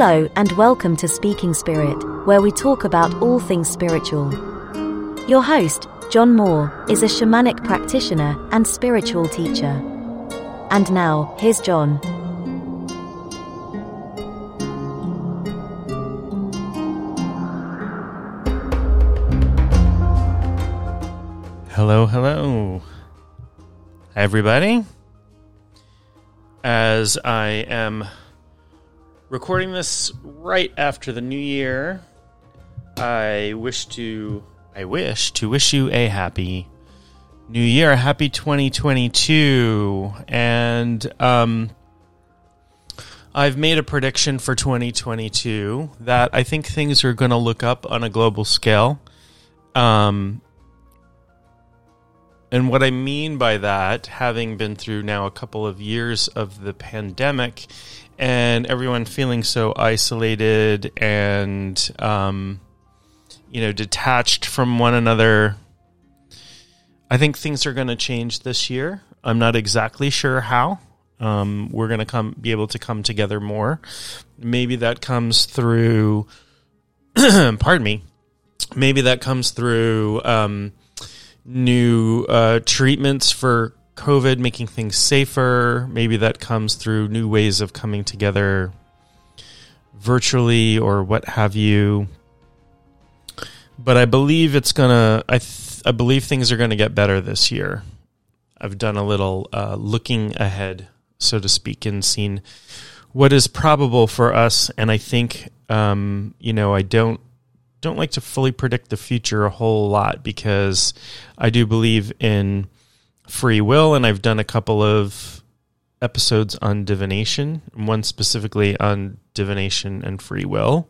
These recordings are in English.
Hello, and welcome to Speaking Spirit, where we talk about all things spiritual. Your host, John Moore, is a shamanic practitioner and spiritual teacher. And now, here's John. Hello, hello. Everybody. As I am recording this right after the new year, I wish to I wish to wish you a happy new year, a happy 2022. And um I've made a prediction for 2022 that I think things are going to look up on a global scale. Um and what I mean by that, having been through now a couple of years of the pandemic and everyone feeling so isolated and, um, you know, detached from one another, I think things are going to change this year. I'm not exactly sure how. Um, we're going to come be able to come together more. Maybe that comes through, pardon me, maybe that comes through, um, new uh, treatments for COVID, making things safer. Maybe that comes through new ways of coming together virtually or what have you. But I believe it's gonna. I th- I believe things are gonna get better this year. I've done a little uh, looking ahead, so to speak, and seen what is probable for us. And I think, um, you know, I don't don't like to fully predict the future a whole lot because I do believe in free will, and I've done a couple of episodes on divination, one specifically on divination and free will.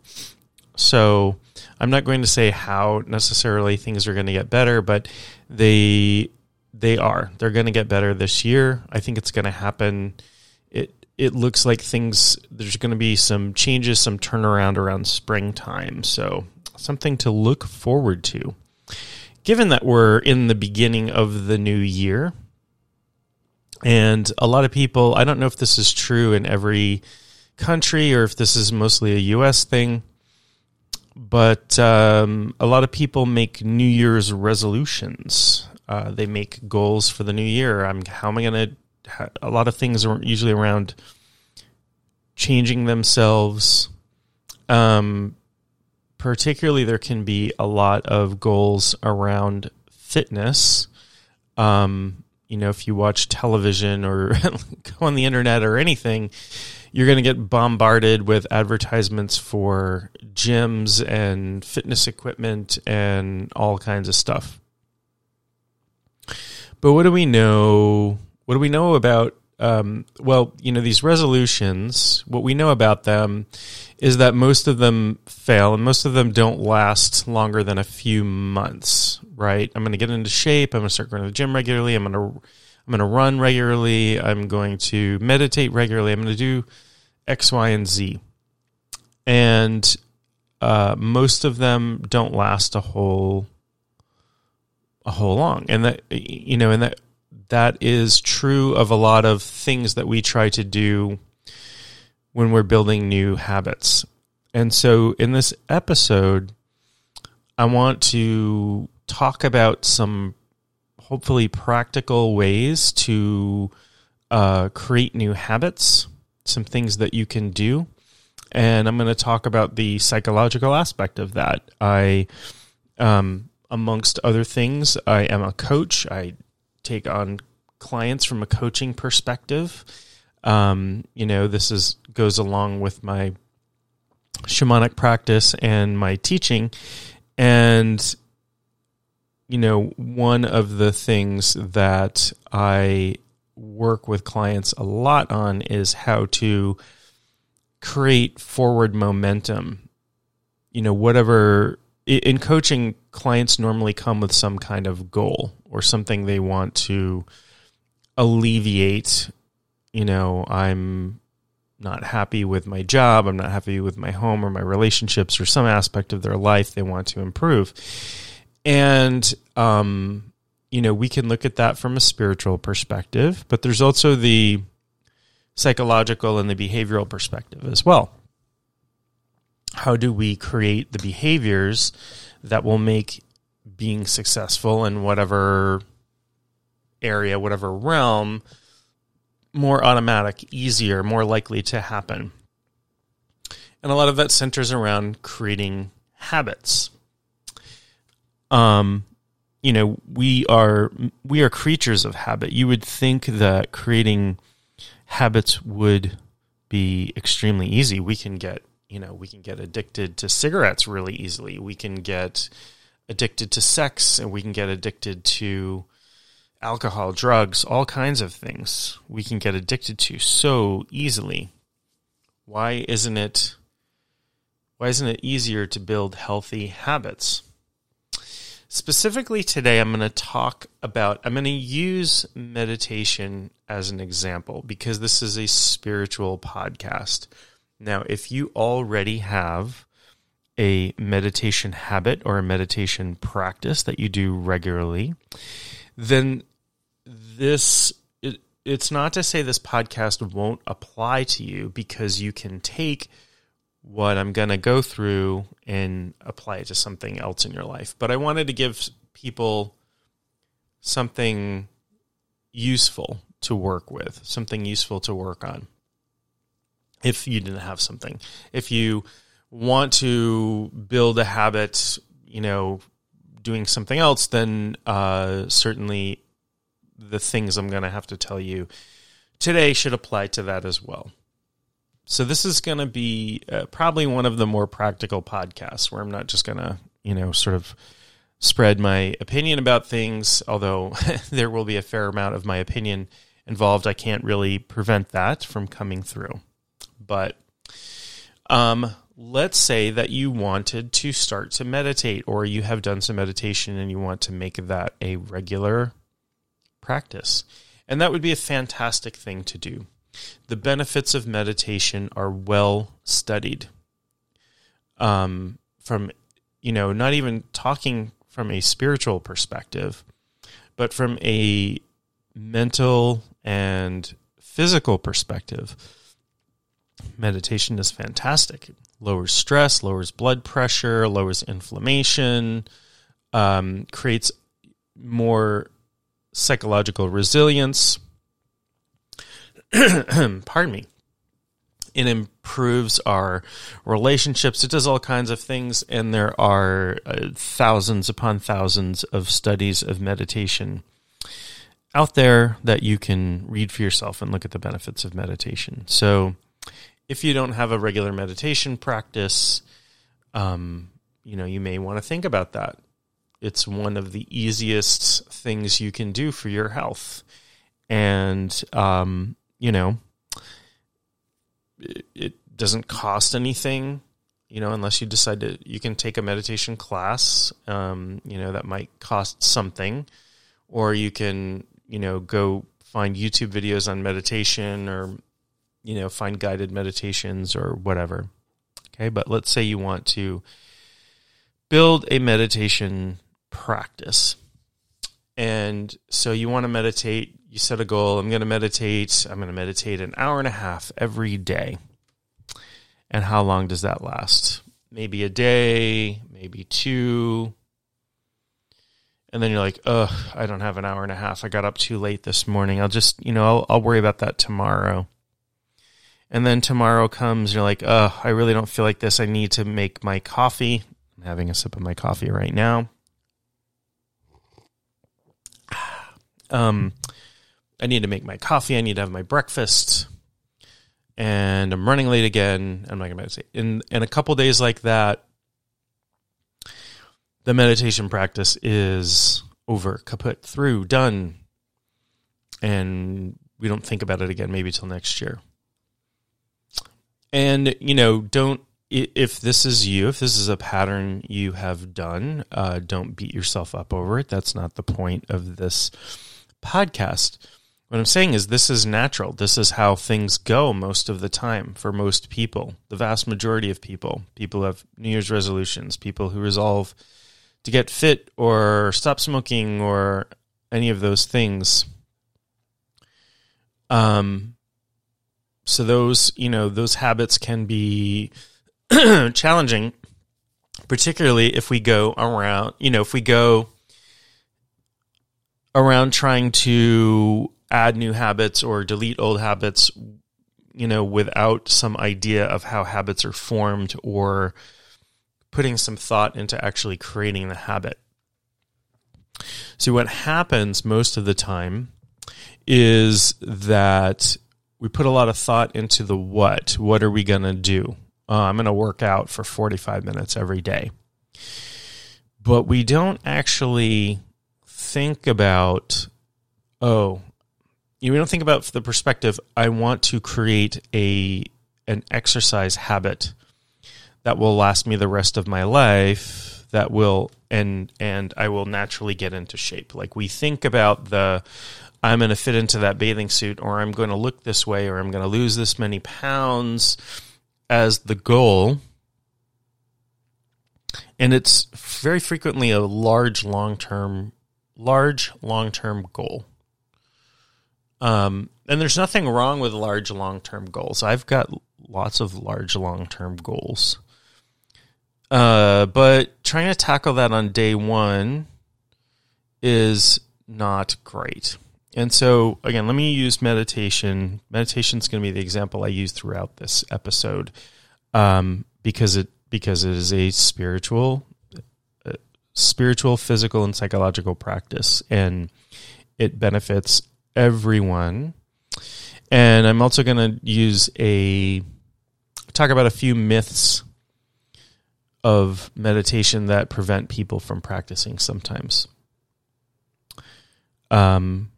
So I'm not going to say how necessarily things are going to get better, but they they are. They're going to get better this year. I think it's going to happen. It it looks like things there's going to be some changes, some turnaround around springtime. So something to look forward to. Given that we're in the beginning of the new year, and a lot of people, I don't know if this is true in every country or if this is mostly a US thing, but um, a lot of people make New Year's resolutions. Uh, they make goals for the new year. I'm, how am I going to? A lot of things are usually around changing themselves, um, particularly there can be a lot of goals around fitness. Um, you know, if you watch television or go on the internet or anything, you're going to get bombarded with advertisements for gyms and fitness equipment and all kinds of stuff. But what do we know? What do we know about um, well, you know, these resolutions, what we know about them is that most of them fail and most of them don't last longer than a few months, right? I'm going to get into shape. I'm going to start going to the gym regularly. I'm going to, I'm going to run regularly. I'm going to meditate regularly. I'm going to do X, Y, and Z. And uh, most of them don't last a whole, a whole long. And that, you know, and that that is true of a lot of things that we try to do when we're building new habits. And so in this episode, I want to talk about some hopefully practical ways to uh, create new habits, some things that you can do. And I'm going to talk about the psychological aspect of that. I, um, amongst other things, I am a coach. I take on clients from a coaching perspective. Um, you know, this is goes along with my shamanic practice and my teaching. And, you know, one of the things that I work with clients a lot on is how to create forward momentum. You know, whatever in coaching, clients normally come with some kind of goal or something they want to alleviate. You know, I'm not happy with my job, I'm not happy with my home or my relationships or some aspect of their life they want to improve. And, um, you know, we can look at that from a spiritual perspective, but there's also the psychological and the behavioral perspective as well. how do we create the behaviors that will make being successful in whatever area, whatever realm, more automatic, easier, more likely to happen. And a lot of that centers around creating habits. Um, you know, we are we are creatures of habit. You would think that creating habits would be extremely easy. We can get, you know, we can get addicted to cigarettes really easily. We can get addicted to sex and we can get addicted to alcohol, drugs, all kinds of things we can get addicted to so easily. Why isn't it why isn't it easier to build healthy habits? Specifically today I'm going to talk about I'm going to use meditation as an example because this is a spiritual podcast. Now, if you already have a meditation habit or a meditation practice that you do regularly, then this it, it's not to say this podcast won't apply to you because you can take what I'm going to go through and apply it to something else in your life. But I wanted to give people something useful to work with, something useful to work on. If you didn't have something, if you want to build a habit, you know, doing something else, then uh, certainly the things I'm going to have to tell you today should apply to that as well. So this is going to be uh, probably one of the more practical podcasts where I'm not just going to, you know, sort of spread my opinion about things, although there will be a fair amount of my opinion involved. I can't really prevent that from coming through. But um, let's say that you wanted to start to meditate or you have done some meditation and you want to make that a regular practice. And that would be a fantastic thing to do. The benefits of meditation are well studied. Um, from, you know, not even talking from a spiritual perspective, but from a mental and physical perspective. Meditation is fantastic It lowers stress, lowers blood pressure, lowers inflammation, um, creates more psychological resilience. Pardon me. It improves our relationships. It does all kinds of things, and there are uh, thousands upon thousands of studies of meditation out there that you can read for yourself and look at the benefits of meditation. So, if you don't have a regular meditation practice, um, you know, you may want to think about that. It's one of the easiest things you can do for your health. And, um, you know, it, doesn't cost anything, you know, unless you decide to, you can take a meditation class, um, you know, that might cost something, or you can, you know, go find YouTube videos on meditation or you know, find guided meditations or whatever. Okay, but let's say you want to build a meditation practice. And so you want to meditate, you set a goal, I'm going to meditate, I'm going to meditate an hour and a half every day. And how long does that last? Maybe a day, maybe two. And then you're like, ugh, I don't have an hour and a half. I got up too late this morning. I'll just, you know, I'll, I'll worry about that tomorrow and then tomorrow comes, you're like, oh, I really don't feel like this. I need to make my coffee. I'm having a sip of my coffee right now. Um, I need to make my coffee. I need to have my breakfast. And I'm running late again. I'm not going to meditate. In, in a couple days like that, the meditation practice is over, kaput, through, done. And we don't think about it again maybe till next year. And, you know, don't, if this is you, if this is a pattern you have done, uh, don't beat yourself up over it. That's not the point of this podcast. What I'm saying is, this is natural. This is how things go most of the time for most people, the vast majority of people. People have New Year's resolutions, people who resolve to get fit or stop smoking or any of those things. Um, so those, you know, those habits can be challenging, particularly if we go around, you know, if we go around trying to add new habits or delete old habits, you know, without some idea of how habits are formed or putting some thought into actually creating the habit. See, what happens most of the time is that we put a lot of thought into the what. What are we going to do? Uh, I'm going to work out for 45 minutes every day. But we don't actually think about, oh, you We don't think about the perspective, I want to create a an exercise habit that will last me the rest of my life that will and and I will naturally get into shape. Like we think about the I'm going to fit into that bathing suit or I'm going to look this way or I'm going to lose this many pounds as the goal. And it's very frequently a large long-term large long-term goal. Um, and there's nothing wrong with large long-term goals. I've got lots of large long-term goals. Uh, but trying to tackle that on day one is not great. And so, again, let me use meditation. Meditation is going to be the example I use throughout this episode, um, because it because it is a spiritual, uh, spiritual, physical, and psychological practice, and it benefits everyone. And I'm also going to use a talk about a few myths of meditation that prevent people from practicing sometimes. Um,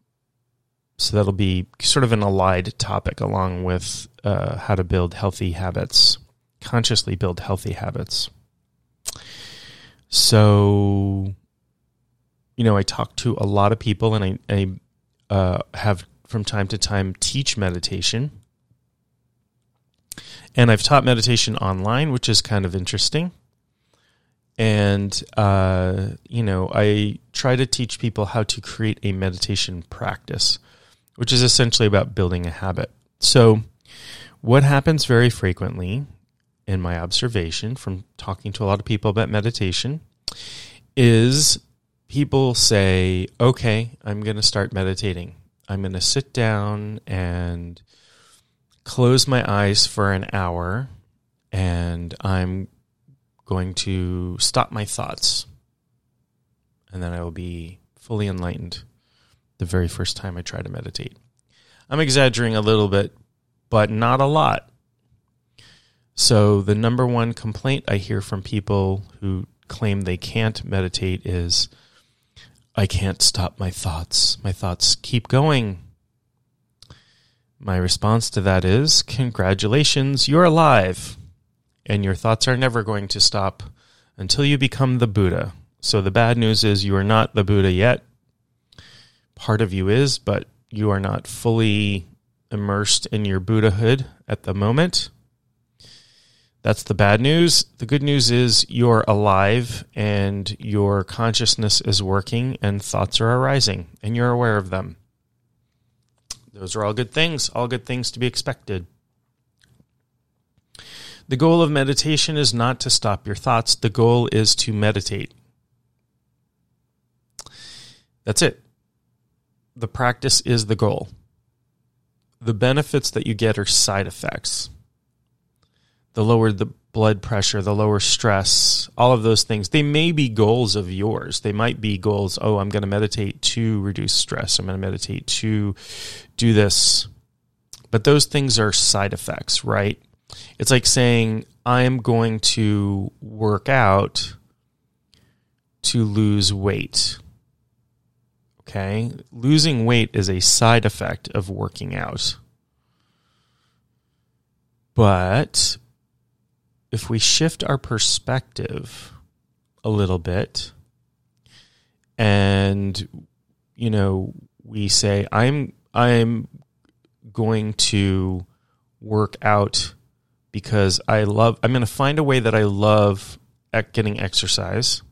so that'll be sort of an allied topic along with uh, how to build healthy habits, consciously build healthy habits. So, you know, I talk to a lot of people and I, I uh, have from time to time teach meditation. And I've taught meditation online, which is kind of interesting and uh, you know i try to teach people how to create a meditation practice which is essentially about building a habit. So what happens very frequently in my observation from talking to a lot of people about meditation is people say okay i'm going to start meditating. I'm going to sit down and close my eyes for an hour and i'm going to stop my thoughts. And then I will be fully enlightened the very first time I try to meditate. I'm exaggerating a little bit, but not a lot. So, the number one complaint I hear from people who claim they can't meditate is I can't stop my thoughts. My thoughts keep going. My response to that is congratulations, you're alive and your thoughts are never going to stop until you become the Buddha. So the bad news is you are not the Buddha yet. Part of you is, but you are not fully immersed in your Buddhahood at the moment. That's the bad news. The good news is you're alive and your consciousness is working and thoughts are arising and you're aware of them. Those are all good things, all good things to be expected. The goal of meditation is not to stop your thoughts, the goal is to meditate. That's it. The practice is the goal. The benefits that you get are side effects. The lower the blood pressure, the lower stress, all of those things. They may be goals of yours. They might be goals, oh, I'm going to meditate to reduce stress. I'm going to meditate to do this. But those things are side effects, right? It's like saying, I'm going to work out to lose weight. Okay? Losing weight is a side effect of working out. But if we shift our perspective a little bit and you know we say i'm i'm going to work out because I love, I'm going to find a way that I love at getting exercise.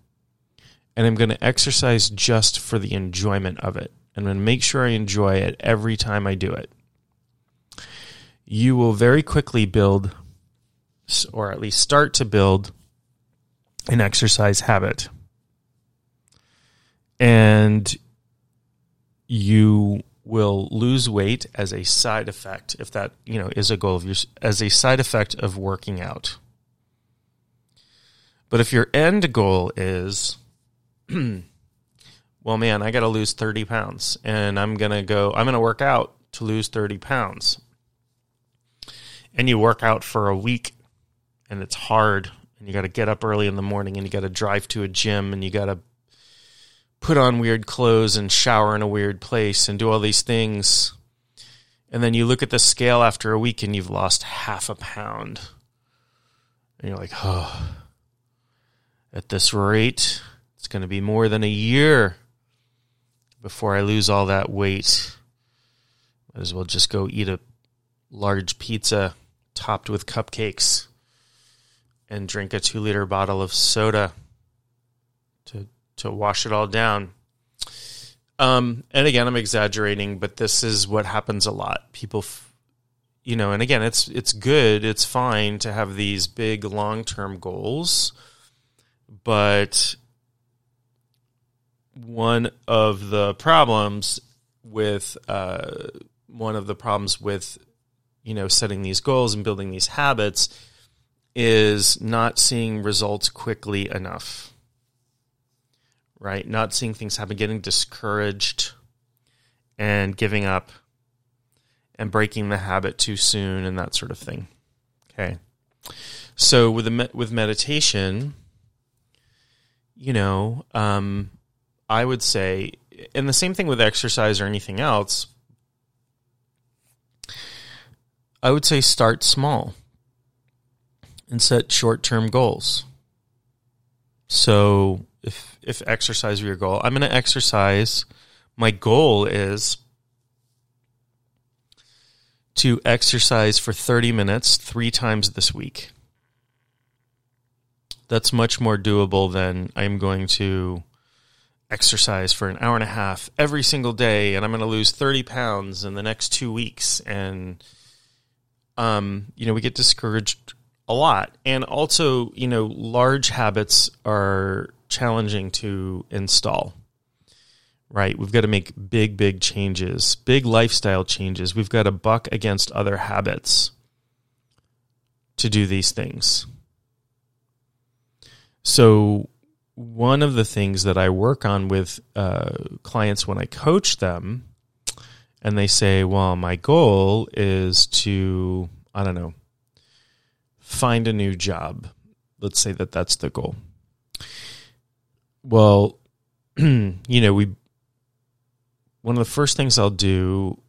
And I'm going to exercise just for the enjoyment of it. I'm going to make sure I enjoy it every time I do it. You will very quickly build or at least start to build an exercise habit. And you will lose weight as a side effect if that, you know, is a goal of yours as a side effect of working out. But if your end goal is well, man, I got to lose 30 pounds and I'm going to go, I'm going to work out to lose 30 pounds. And you work out for a week and it's hard and you got to get up early in the morning and you got to drive to a gym and you got to put on weird clothes and shower in a weird place and do all these things. And then you look at the scale after a week and you've lost half a pound. And you're like, oh, at this rate, it's going to be more than a year before I lose all that weight. Might as well just go eat a large pizza topped with cupcakes and drink a two liter bottle of soda to to wash it all down. Um, and again, I'm exaggerating, but this is what happens a lot. People, f- you know, and again, it's it's good, it's fine to have these big long term goals, but one of the problems with uh, one of the problems with you know setting these goals and building these habits is not seeing results quickly enough right? Not seeing things happen getting discouraged and giving up and breaking the habit too soon and that sort of thing okay? So with the with meditation you know um, I would say, and the same thing with exercise or anything else, I would say start small and set short term goals. So if if exercise were your goal, I'm going to exercise. My goal is to exercise for 30 minutes three times this week. That's much more doable than I'm going to exercise for an hour and a half every single day and I'm going to lose 30 pounds in the next two weeks. And, um, you know, we get discouraged a lot. And also, you know, large habits are challenging to install, right? We've got to make big, big changes, big lifestyle changes. We've got to buck against other habits to do these things. So, one of the things that I work on with uh, clients when I coach them, and they say, Well, my goal is to, I don't know, find a new job. Let's say that that's the goal. Well, you know, we, one of the first things I'll do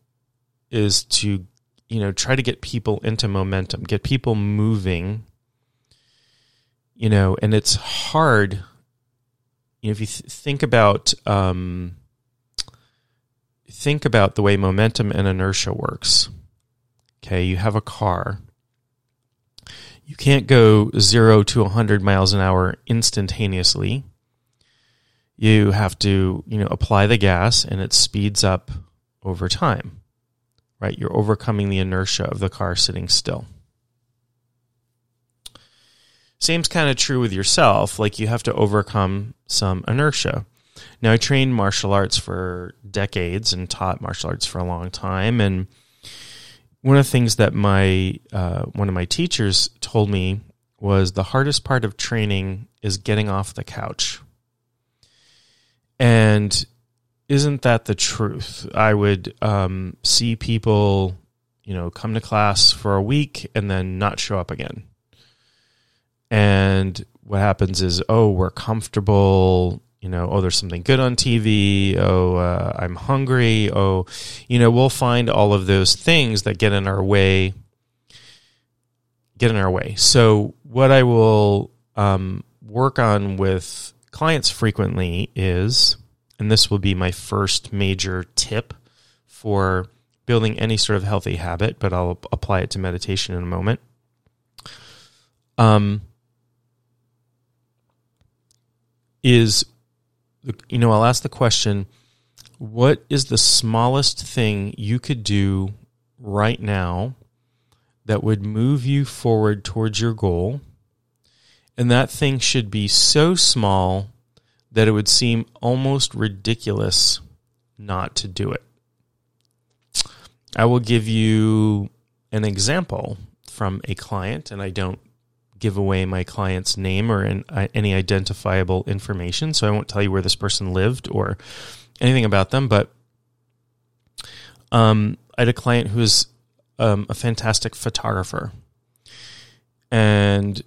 is to, you know, try to get people into momentum, get people moving, you know, and it's hard you know, if you th- think about um, think about the way momentum and inertia works. Okay, you have a car. You can't go zero to 100 miles an hour instantaneously. You have to, you know, apply the gas and it speeds up over time. Right? You're overcoming the inertia of the car sitting still. Same's kind of true with yourself. Like you have to overcome some inertia. Now, I trained martial arts for decades and taught martial arts for a long time. And one of the things that my uh, one of my teachers told me was the hardest part of training is getting off the couch. And isn't that the truth? I would um, see people, you know, come to class for a week and then not show up again and what happens is, oh, we're comfortable. You know, oh, there's something good on TV. Oh, uh, I'm hungry. Oh, you know, we'll find all of those things that get in our way. Get in our way. So, what I will um, work on with clients frequently is, and this will be my first major tip for building any sort of healthy habit, but I'll apply it to meditation in a moment. Um, is, you know, I'll ask the question what is the smallest thing you could do right now that would move you forward towards your goal. And that thing should be so small that it would seem almost ridiculous not to do it. I will give you an example from a client, and I don't give away my client's name or uh, any identifiable information, so I won't tell you where this person lived or anything about them. But um, I had a client who was um, a fantastic photographer, and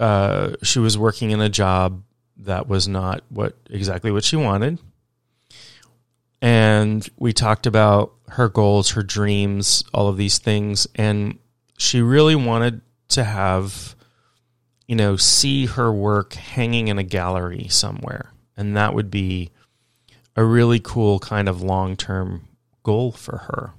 uh, she was working in a job that was not what exactly what she wanted. And we talked about her goals, her dreams, all of these things, and she really wanted to have you know, see her work hanging in a gallery somewhere. And that would be a really cool kind of long term goal for her.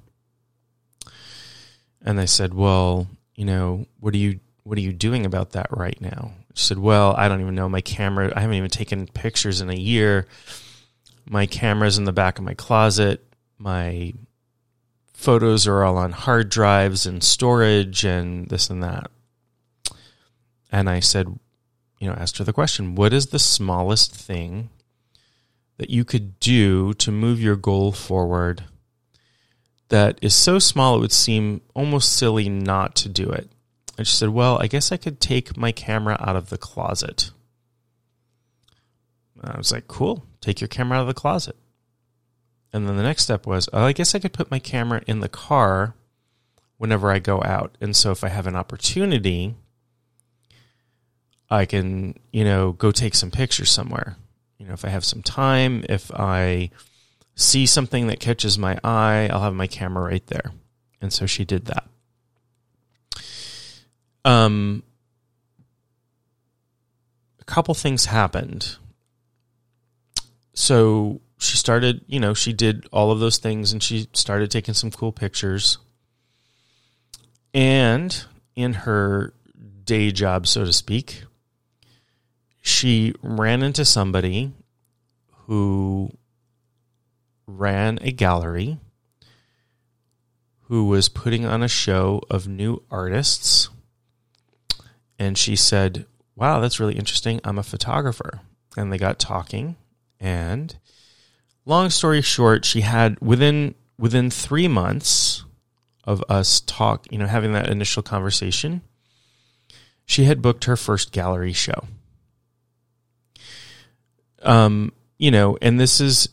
And I said, Well, you know, what are you what are you doing about that right now? She said, Well, I don't even know. My camera I haven't even taken pictures in a year. My camera's in the back of my closet. My photos are all on hard drives and storage and this and that. And I said, you know, asked her the question, what is the smallest thing that you could do to move your goal forward that is so small it would seem almost silly not to do it? And she said, well, I guess I could take my camera out of the closet. I was like, cool, take your camera out of the closet. And then the next step was, oh, I guess I could put my camera in the car whenever I go out. And so if I have an opportunity I can, you know, go take some pictures somewhere. You know, if I have some time, if I see something that catches my eye, I'll have my camera right there. And so she did that. Um, a couple things happened. So she started, you know, she did all of those things and she started taking some cool pictures. And in her day job, so to speak, she ran into somebody who ran a gallery who was putting on a show of new artists. And she said, Wow, that's really interesting. I'm a photographer. And they got talking. And long story short, she had within within three months of us talk, you know, having that initial conversation, she had booked her first gallery show. Um, you know, and this is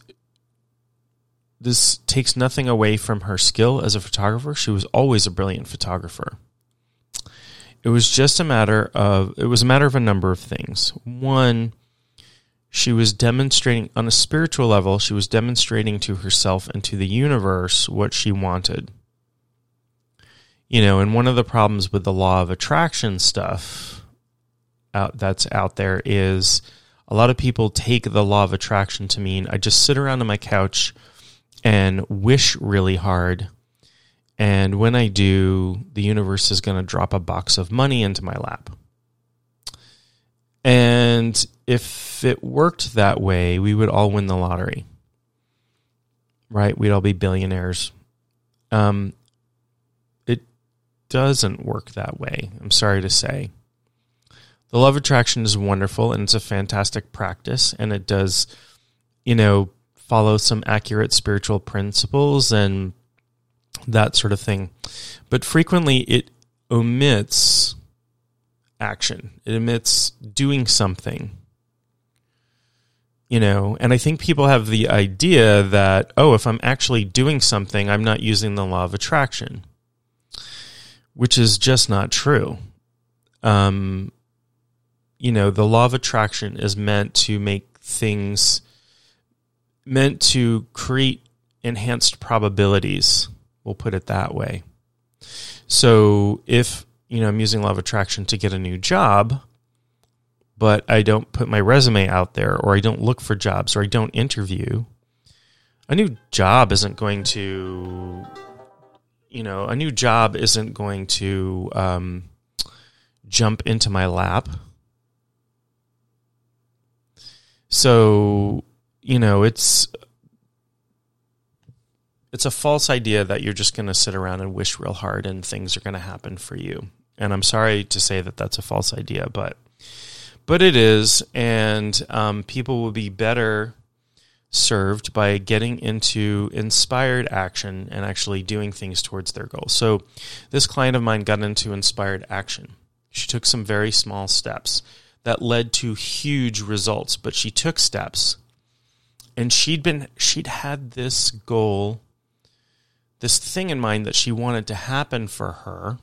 this takes nothing away from her skill as a photographer. She was always a brilliant photographer. It was just a matter of it was a matter of a number of things. One, she was demonstrating on a spiritual level, she was demonstrating to herself and to the universe what she wanted. You know, and one of the problems with the law of attraction stuff out that's out there is a lot of people take the law of attraction to mean I just sit around on my couch and wish really hard. And when I do, the universe is going to drop a box of money into my lap. And if it worked that way, we would all win the lottery. Right? We'd all be billionaires. Um, it doesn't work that way. I'm sorry to say. The law of attraction is wonderful and it's a fantastic practice and it does, you know, follow some accurate spiritual principles and that sort of thing. But frequently it omits action. It omits doing something. You know, and I think people have the idea that, oh, if I'm actually doing something, I'm not using the law of attraction, which is just not true. Um, you know, the law of attraction is meant to make things meant to create enhanced probabilities. We'll put it that way. So if, you know, I'm using law of attraction to get a new job, but I don't put my resume out there or I don't look for jobs or I don't interview, a new job isn't going to, you know, a new job isn't going to um, jump into my lap so, you know, it's it's a false idea that you're just going to sit around and wish real hard and things are going to happen for you. And I'm sorry to say that that's a false idea, but but it is, and um, people will be better served by getting into inspired action and actually doing things towards their goals. So, this client of mine got into inspired action. She took some very small steps that led to huge results, but she took steps. And she'd been she'd had this goal this thing in mind that she wanted to happen for her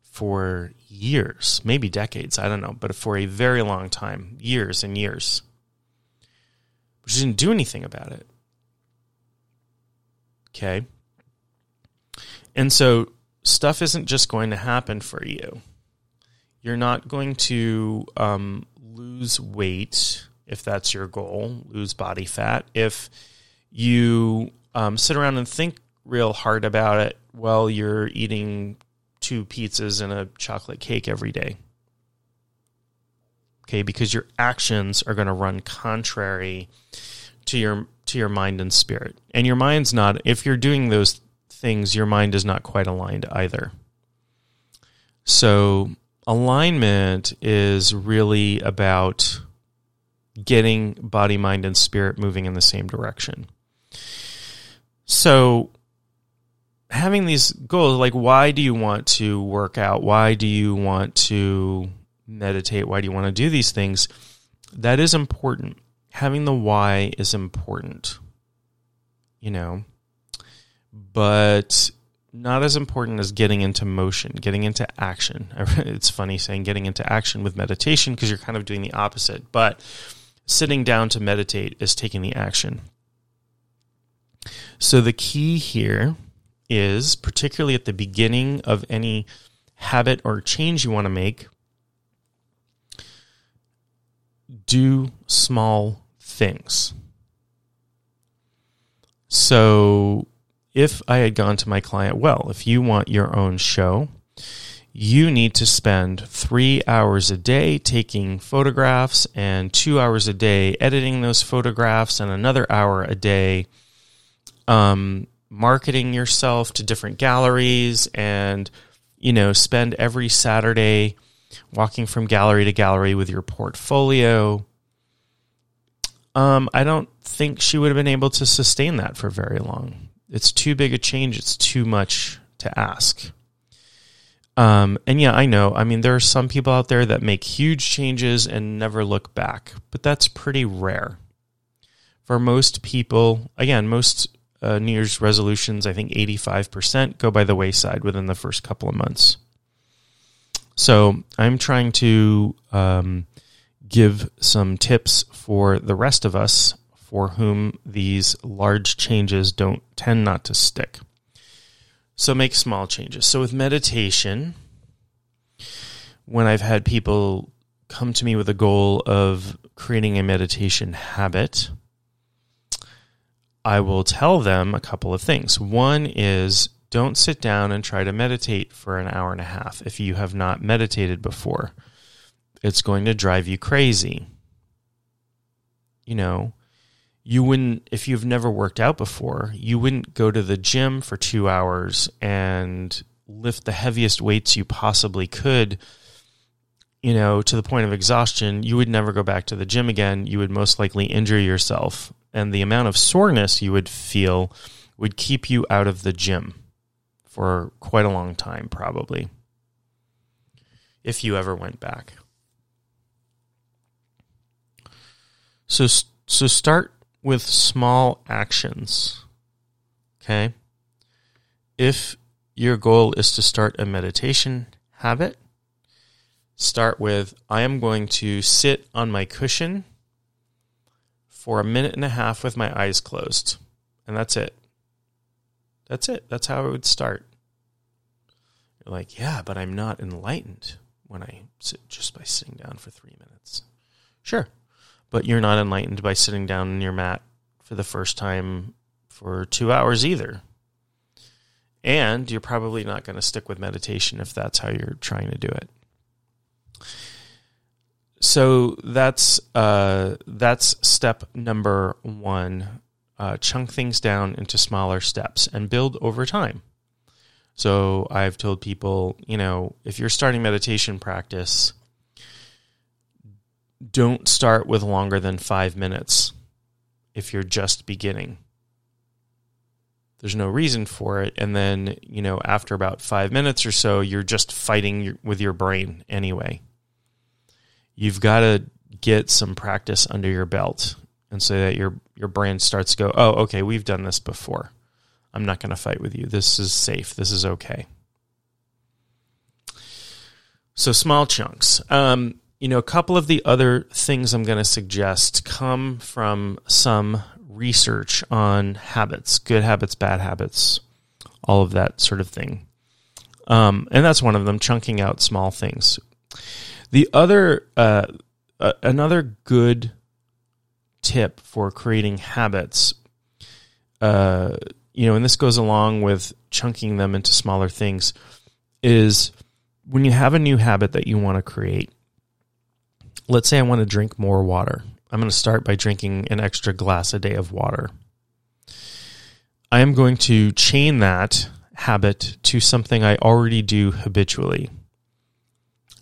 for years, maybe decades, I don't know, but for a very long time, years and years. But she didn't do anything about it. Okay. And so stuff isn't just going to happen for you. You're not going to um, lose weight if that's your goal, lose body fat. If you um, sit around and think real hard about it while you're eating two pizzas and a chocolate cake every day. Okay, because your actions are going to run contrary to your to your mind and spirit. And your mind's not if you're doing those things, your mind is not quite aligned either. So, alignment is really about getting body, mind and spirit moving in the same direction. So, having these goals, like why do you want to work out? Why do you want to meditate? Why do you want to do these things? That is important. Having the why is important, you know, but not as important as getting into motion, getting into action. It's funny saying getting into action with meditation because you're kind of doing the opposite, but sitting down to meditate is taking the action. So the key here is, particularly at the beginning of any habit or change you want to make, do small things. So, if I had gone to my client, well, if you want your own show, you need to spend three hours a day taking photographs and two hours a day editing those photographs and another hour a day um, marketing yourself to different galleries and you know spend every saturday walking from gallery to gallery with your portfolio. Um, i don't think she would have been able to sustain that for very long it's too big a change. It's too much to ask. Um, and yeah i know. I mean there are some people out there that make huge changes and never look back but that's pretty rare. For most people again most uh, New Year's resolutions, I think 85% go by the wayside within the first couple of months. So I'm trying to um, give some tips for the rest of us for whom these large changes don't tend not to stick. So make small changes. So with meditation, when I've had people come to me with a goal of creating a meditation habit, I will tell them a couple of things. One is don't sit down and try to meditate for an hour and a half if you have not meditated before. It's going to drive you crazy. You know, you wouldn't, if you've never worked out before, you wouldn't go to the gym for two hours and lift the heaviest weights you possibly could, you know, to the point of exhaustion. You would never go back to the gym again. You would most likely injure yourself and the amount of soreness you would feel would keep you out of the gym for quite a long time, probably, if you ever went back. So, so start with small actions. Okay. If your goal is to start a meditation habit, start with I am going to sit on my cushion for a minute and a half with my eyes closed. And that's it. That's it. That's how it would start. You're like, yeah, but I'm not enlightened when I sit just by sitting down for three minutes. Sure. But you're not enlightened by sitting down in your mat for the first time for two hours either. And you're probably not going to stick with meditation if that's how you're trying to do it so that's uh, that's step number one uh, chunk things down into smaller steps and build over time. So I've told people, you know, if you're starting meditation practice, don't start with longer than five minutes if you're just beginning. There's no reason for it. And then, you know, after about five minutes or so, you're just fighting with your brain anyway. You've got to get some practice under your belt and so that your your brain starts to go, "Oh, okay, we've done this before. I'm not going to fight with you. This is safe. This is okay." So small chunks. Um, you know, a couple of the other things I'm going to suggest come from some research on habits, good habits, bad habits, all of that sort of thing. Um, and that's one of them, chunking out small things. The other, uh, uh, another good tip for creating habits, uh, you know, and this goes along with chunking them into smaller things, is when you have a new habit that you want to create. Let's say I want to drink more water. I'm going to start by drinking an extra glass a day of water. I am going to chain that habit to something I already do habitually.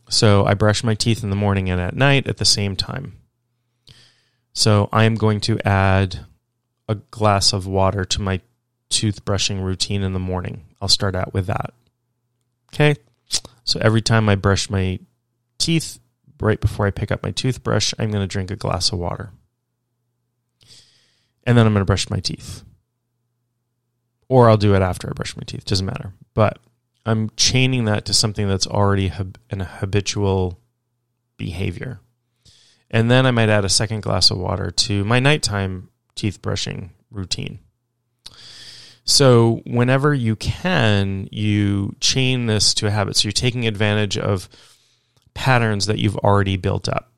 So I brush my teeth in the morning and at night at the same time. So I am going to add a glass of water to my toothbrushing routine in the morning. I'll start out with that. Okay. So every time I brush my teeth, right before I pick up my toothbrush, I'm going to drink a glass of water. And then I'm going to brush my teeth. Or I'll do it after I brush my teeth. Doesn't matter. But I'm chaining that to something that's already an habitual behavior. And then I might add a second glass of water to my nighttime teeth brushing routine. So, whenever you can, you chain this to a habit. So, you're taking advantage of patterns that you've already built up.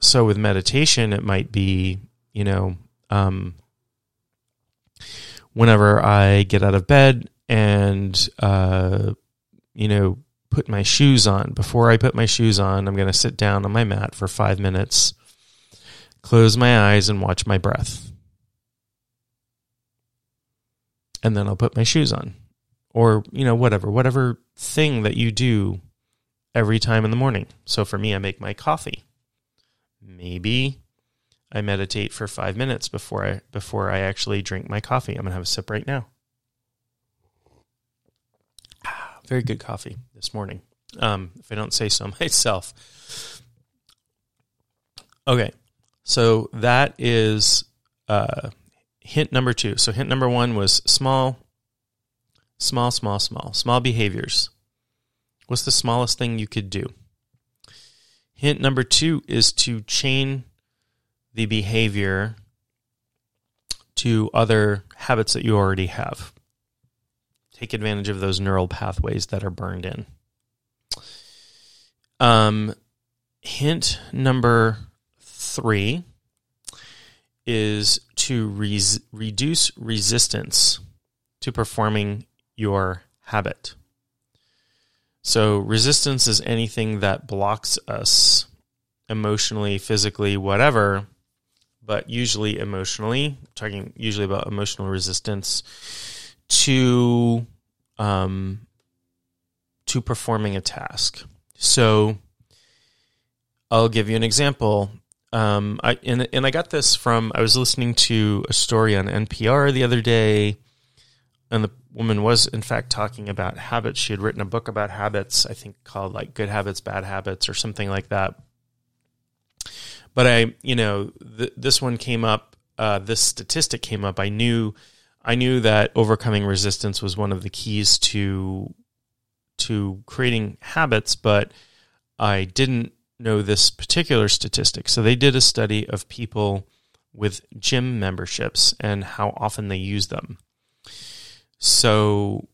So with meditation, it might be, you know, um, whenever I get out of bed and, uh, you know, put my shoes on, before I put my shoes on, I'm going to sit down on my mat for five minutes, close my eyes, and watch my breath. And then I'll put my shoes on. Or, you know, whatever, whatever thing that you do every time in the morning. So for me, I make my coffee. Maybe I meditate for five minutes before I before I actually drink my coffee. I'm gonna have a sip right now. Ah, very good coffee this morning. Um, if I don't say so myself. Okay, so that is uh, hint number two. So hint number one was small, small, small, small, small behaviors. What's the smallest thing you could do? Hint number two is to chain the behavior to other habits that you already have. Take advantage of those neural pathways that are burned in. Um, hint number three is to res- reduce resistance to performing your habit. So, resistance is anything that blocks us emotionally, physically, whatever, but usually emotionally, talking usually about emotional resistance to um, to performing a task. So, I'll give you an example. Um, I and, and I got this from I was listening to a story on NPR the other day, and the woman was in fact talking about habits. She had written a book about habits, I think called like Good Habits, Bad Habits, or something like that. But I, you know, th- this one came up. Uh, this statistic came up. I knew, I knew that overcoming resistance was one of the keys to to creating habits, but I didn't know this particular statistic. So they did a study of people with gym memberships and how often they use them. So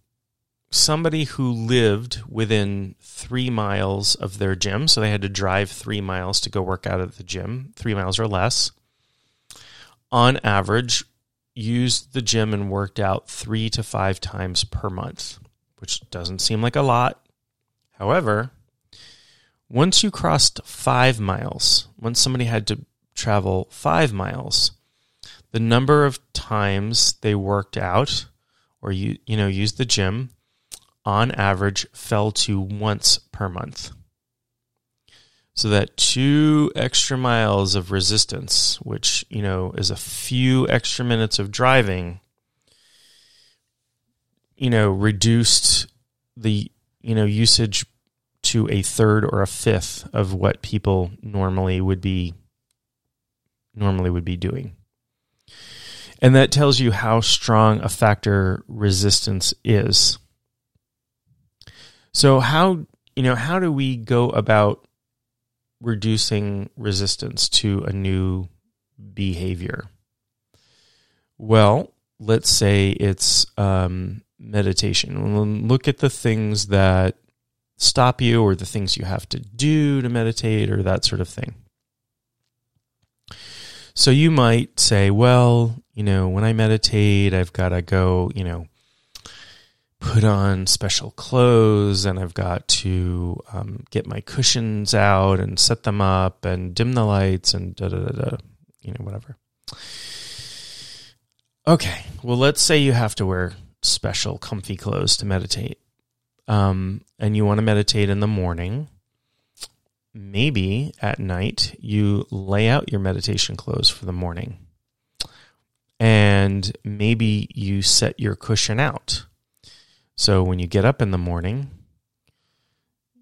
somebody who lived within three miles of their gym, so they had to drive three miles to go work out at the gym, three miles or less, on average, used the gym and worked out three to five times per month, which doesn't seem like a lot. However, once you crossed five miles, once somebody had to travel five miles, the number of times they worked out or you you know use the gym on average fell to once per month. So that two extra miles of resistance, which, you know, is a few extra minutes of driving, you know, reduced the, you know, usage to a third or a fifth of what people normally would be normally would be doing. And that tells you how strong a factor resistance is. So how you know how do we go about reducing resistance to a new behavior? Well, let's say it's um, meditation. Look at the things that stop you, or the things you have to do to meditate, or that sort of thing. So you might say, well, you know, when I meditate, I've got to go, you know, put on special clothes and I've got to um, get my cushions out and set them up and dim the lights and da da da da, you know, whatever. Okay, well, let's say you have to wear special comfy clothes to meditate. Um, and you want to meditate in the morning. Maybe at night you lay out your meditation clothes for the morning. And maybe you set your cushion out so when you get up in the morning,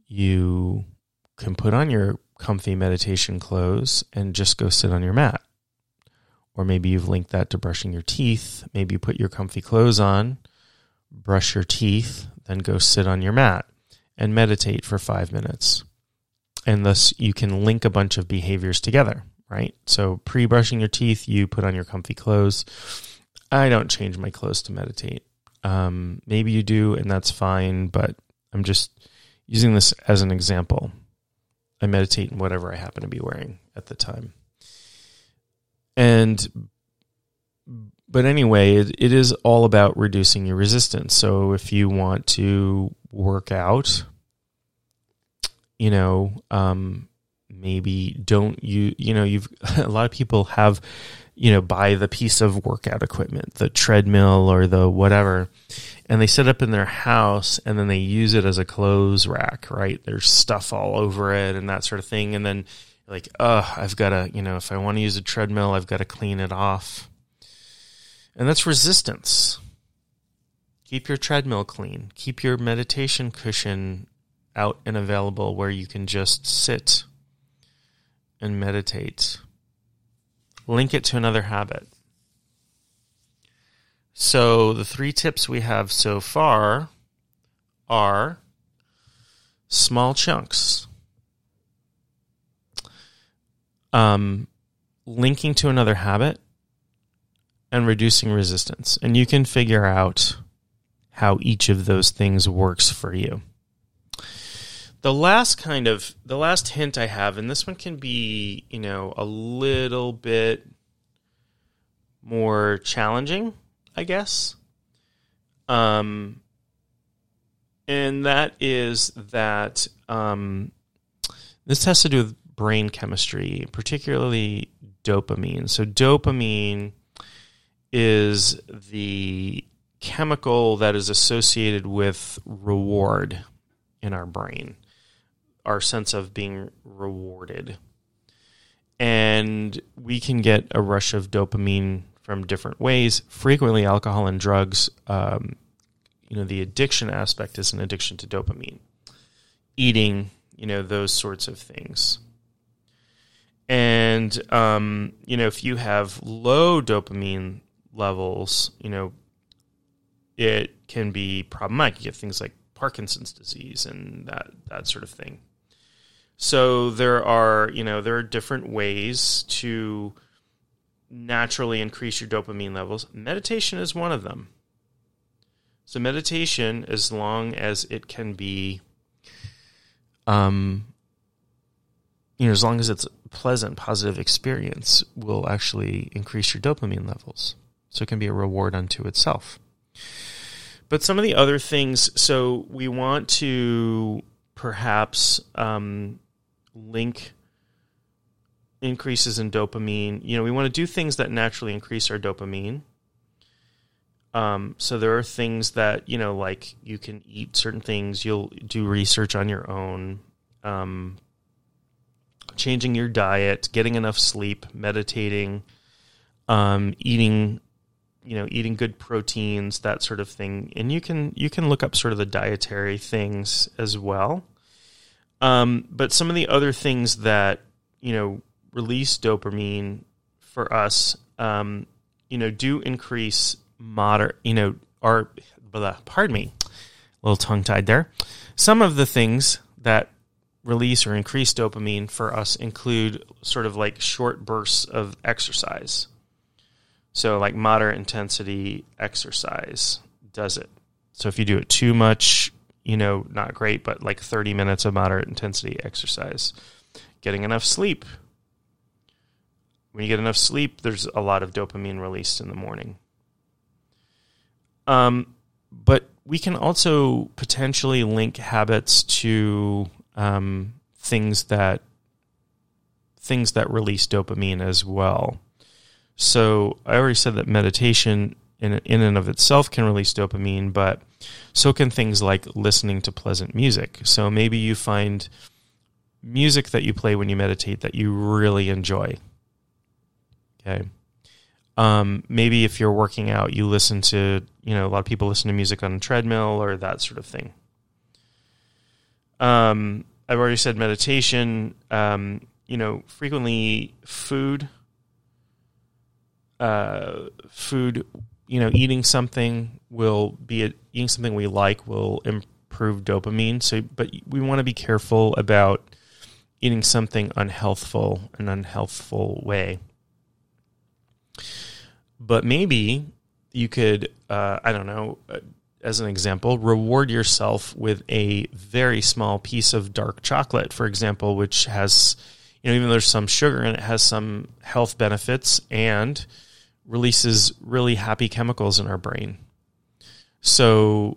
you can put on your comfy meditation clothes and just go sit on your mat. Or maybe you've linked that to brushing your teeth. Maybe you put your comfy clothes on, brush your teeth, then go sit on your mat and meditate for five minutes. And thus you can link a bunch of behaviors together, right? So pre brushing your teeth, you put on your comfy clothes. I don't change my clothes to meditate. Um, maybe you do, and that's fine, but I'm just using this as an example. I meditate in whatever I happen to be wearing at the time. And, but anyway, it, it is all about reducing your resistance. So if you want to work out, you know, um, maybe don't you, you know, you've, a lot of people have, you know, buy the piece of workout equipment, the treadmill or the whatever, and they set up in their house and then they use it as a clothes rack, right? There's stuff all over it and that sort of thing. And then like, oh, I've got to, you know, if I want to use a treadmill, I've got to clean it off. And that's resistance. Keep your treadmill clean. Keep your meditation cushion out and available where you can just sit and meditate link it to another habit. So the three tips we have so far are small chunks, um, linking to another habit, and reducing resistance. And you can figure out how each of those things works for you. The last kind of the last hint I have, and this one can be, you know, a little bit more challenging, I guess. Um, and that is that um, this has to do with brain chemistry, particularly dopamine. So, dopamine is the chemical that is associated with reward in our brain our sense of being rewarded. And we can get a rush of dopamine from different ways. Frequently, alcohol and drugs, um, you know, the addiction aspect is an addiction to dopamine. Eating, you know, those sorts of things. And, um, you know, if you have low dopamine levels, you know, it can be problematic. You get things like Parkinson's disease and that, that sort of thing. So there are, you know, there are different ways to naturally increase your dopamine levels. Meditation is one of them. So meditation, as long as it can be, um, you know, as long as it's a pleasant, positive experience, will actually increase your dopamine levels. So it can be a reward unto itself. But some of the other things, so we want to perhaps um, link increases in dopamine. You know, we want to do things that naturally increase our dopamine. Um, so there are things that you know, like you can eat certain things. You'll do research on your own. Um, changing your diet, getting enough sleep, meditating, um, eating, you know, eating good proteins, that sort of thing. And you can you can look up sort of the dietary things as well. Um, but some of the other things that you know release dopamine for us, um, you know, do increase moderate, you know, are blah, pardon me, a little tongue tied there. Some of the things that release or increase dopamine for us include sort of like short bursts of exercise. So, like moderate intensity exercise does it. So, if you do it too much, you know, not great, but like 30 minutes of moderate intensity exercise. Getting enough sleep. When you get enough sleep, there's a lot of dopamine released in the morning. Um, but we can also potentially link habits to um, things that things that release dopamine as well. So I already said that meditation in in and of itself can release dopamine, but so can things like listening to pleasant music. So maybe you find music that you play when you meditate that you really enjoy. Okay. Um, maybe if you're working out, you listen to, you know, a lot of people listen to music on a treadmill or that sort of thing. Um, I've already said meditation. Um, you know, frequently food, uh, food. You know, eating something will be a, eating something we like will improve dopamine. So, but we want to be careful about eating something unhealthful, an unhealthful way. But maybe you could, uh, I don't know, uh, as an example, reward yourself with a very small piece of dark chocolate, for example, which has, you know, even though there's some sugar in it, has some health benefits and releases really happy chemicals in our brain. So,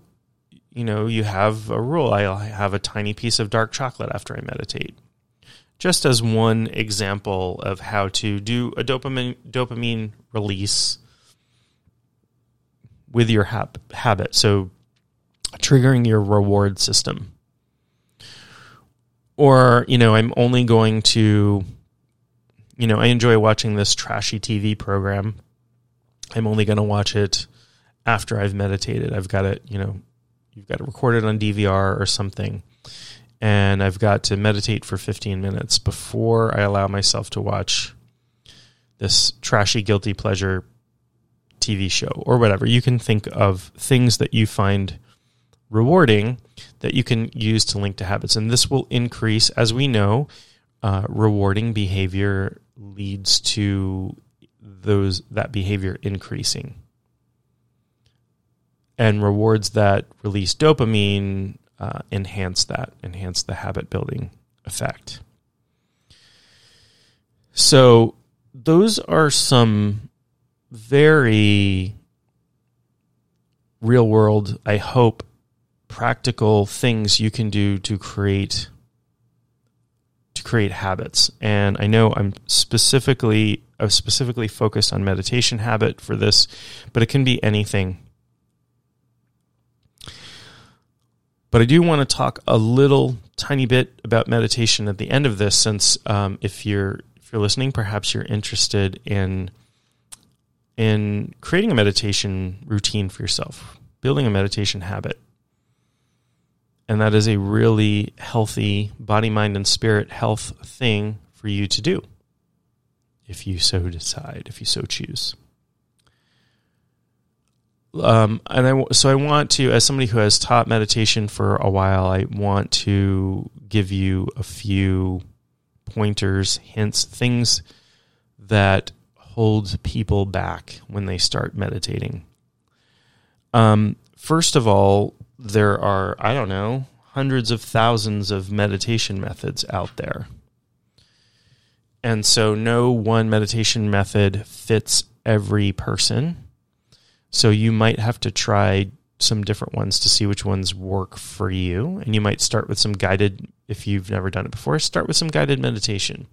you know, you have a rule. I have a tiny piece of dark chocolate after I meditate. Just as one example of how to do a dopamine dopamine release with your hab- habit. So, triggering your reward system. Or, you know, I'm only going to, you know, I enjoy watching this trashy TV program. I'm only going to watch it after I've meditated. I've got it, you know, you've got to record it on DVR or something. And I've got to meditate for 15 minutes before I allow myself to watch this trashy, guilty pleasure TV show or whatever. You can think of things that you find rewarding that you can use to link to habits. And this will increase, as we know, uh, rewarding behavior leads to those that behavior increasing. And rewards that release dopamine uh, enhance that, enhance the habit building effect. So, those are some very real world, I hope, practical things you can do to create create habits. And I know I'm specifically I've specifically focused on meditation habit for this, but it can be anything. But I do want to talk a little tiny bit about meditation at the end of this, since um, if you're if you're listening, perhaps you're interested in in creating a meditation routine for yourself, building a meditation habit. And that is a really healthy body, mind, and spirit health thing for you to do if you so decide, if you so choose. Um, and I, so I want to, as somebody who has taught meditation for a while, I want to give you a few pointers, hints, things that hold people back when they start meditating? Um, first of all, there are, I don't know, hundreds of thousands of meditation methods out there. And so no one meditation method fits every person. So you might have to try some different ones to see which ones work for you. And you might start with some guided, if you've never done it before, start with some guided meditation.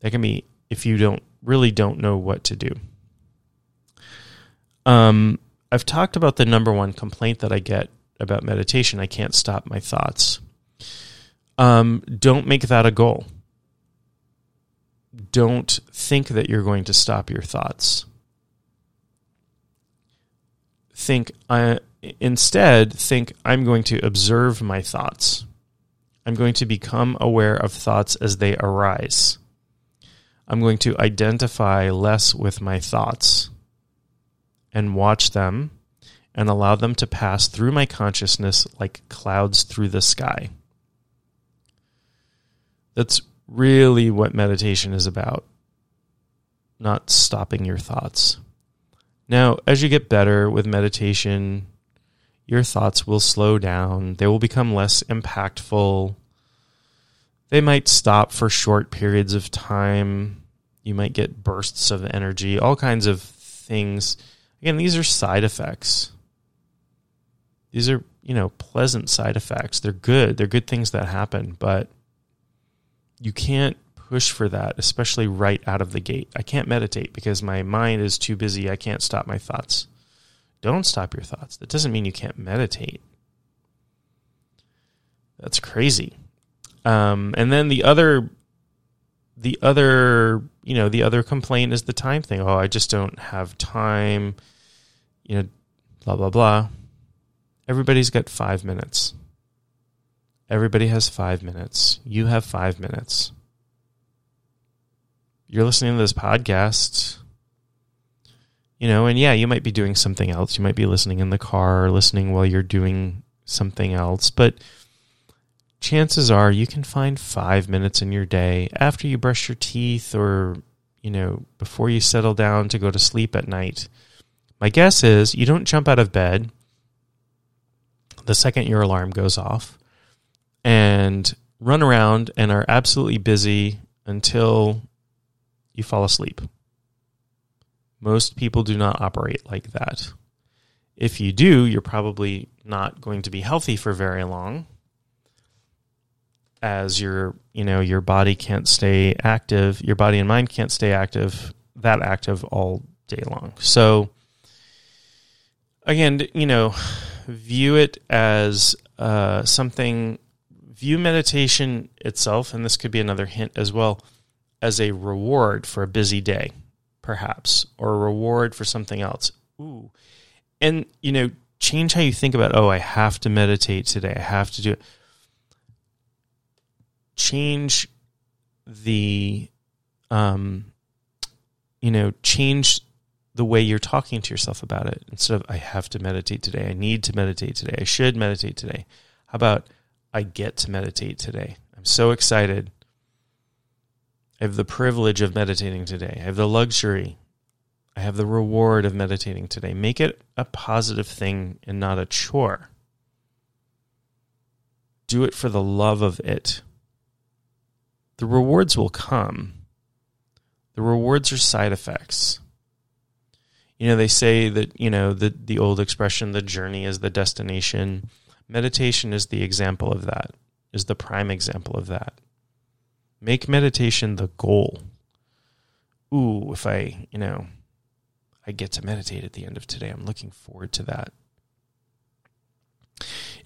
That can be if you don't really don't know what to do. Um, I've talked about the number one complaint that I get about meditation. I can't stop my thoughts. Um, don't make that a goal. Don't think that you're going to stop your thoughts. Think I instead think I'm going to observe my thoughts. I'm going to become aware of thoughts as they arise. I'm going to identify less with my thoughts and watch them and allow them to pass through my consciousness like clouds through the sky. That's really what meditation is about, not stopping your thoughts. Now, as you get better with meditation, your thoughts will slow down, they will become less impactful. They might stop for short periods of time. You might get bursts of energy, all kinds of things. Again, these are side effects. These are, you know, pleasant side effects. They're good. They're good things that happen, but you can't push for that, especially right out of the gate. I can't meditate because my mind is too busy. I can't stop my thoughts. Don't stop your thoughts. That doesn't mean you can't meditate. That's crazy. Um, and then the other, the other, you know, the other complaint is the time thing. Oh, I just don't have time. You know, blah blah blah. Everybody's got five minutes. Everybody has five minutes. You have five minutes. You're listening to this podcast, you know, and yeah, you might be doing something else. You might be listening in the car, listening while you're doing something else, but chances are you can find five minutes in your day after you brush your teeth or, you know, before you settle down to go to sleep at night. My guess is you don't jump out of bed the second your alarm goes off and run around and are absolutely busy until you fall asleep. Most people do not operate like that. If you do, you're probably not going to be healthy for very long as your, you know, your body can't stay active, your body and mind can't stay active that active all day long. So again, you know, view it as uh, something, view meditation itself, and this could be another hint as well, as a reward for a busy day, perhaps, or a reward for something else. Ooh. And, you know, change how you think about, oh, I have to meditate today. I have to do it. Change the, um, you know, change the way you're talking to yourself about it instead of I have to meditate today, I need to meditate today, I should meditate today. How about I get to meditate today? I'm so excited. I have the privilege of meditating today. I have the luxury. I have the reward of meditating today. Make it a positive thing and not a chore. Do it for the love of it. The rewards will come. The rewards are side effects. You know they say that you know the the old expression the journey is the destination. Meditation is the example of that is the prime example of that. Make meditation the goal. Ooh if i you know i get to meditate at the end of today i'm looking forward to that.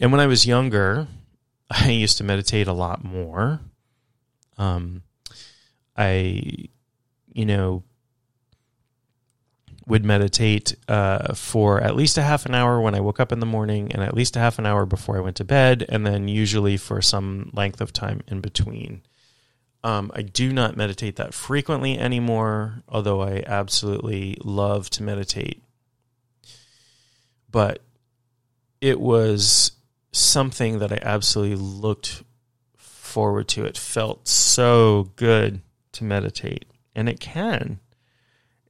And when i was younger i used to meditate a lot more um i you know would meditate uh, for at least a half an hour when I woke up in the morning and at least a half an hour before I went to bed, and then usually for some length of time in between. Um, I do not meditate that frequently anymore, although I absolutely love to meditate. But it was something that I absolutely looked forward to. It felt so good to meditate, and it can.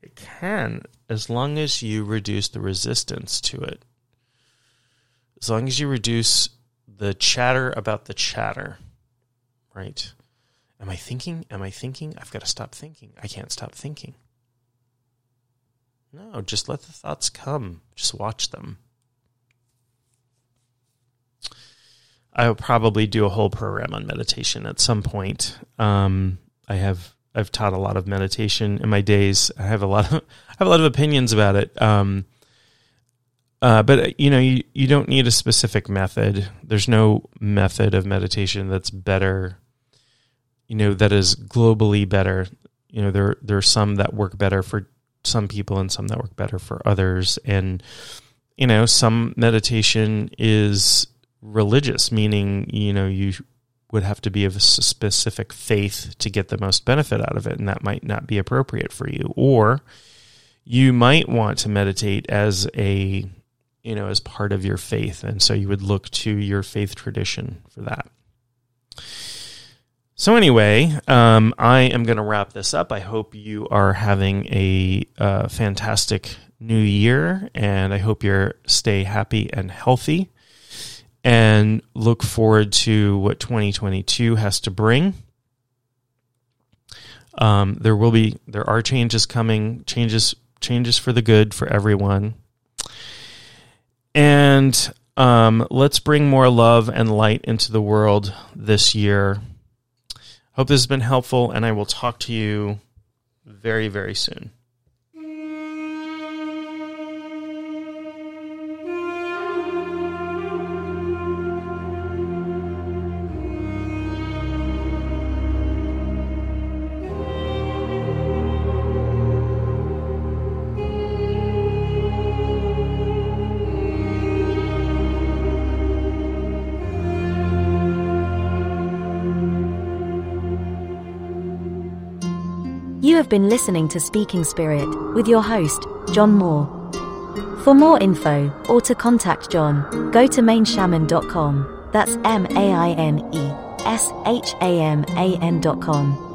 It can as long as you reduce the resistance to it. As long as you reduce the chatter about the chatter, right? Am I thinking? Am I thinking? I've got to stop thinking. I can't stop thinking. No, just let the thoughts come. Just watch them. I will probably do a whole program on meditation at some point. Um, I have I've taught a lot of meditation in my days. I have a lot of I have a lot of opinions about it. Um, uh, but you know, you, you don't need a specific method. There's no method of meditation that's better. You know, that is globally better. You know, there there are some that work better for some people and some that work better for others. And you know, some meditation is religious, meaning you know you would have to be of a specific faith to get the most benefit out of it, and that might not be appropriate for you. Or you might want to meditate as a you know as part of your faith, and so you would look to your faith tradition for that. So anyway, um, I am going to wrap this up. I hope you are having a uh, fantastic new year, and I hope you stay happy and healthy and look forward to what 2022 has to bring. Um, there will be there are changes coming, changes changes for the good for everyone, and um, let's bring more love and light into the world this year. Hope this has been helpful, and I will talk to you very very soon. Been listening to Speaking Spirit with your host, John Moore. For more info or to contact John, go to maineshaman.com. That's M A I N E S H A M A N.com.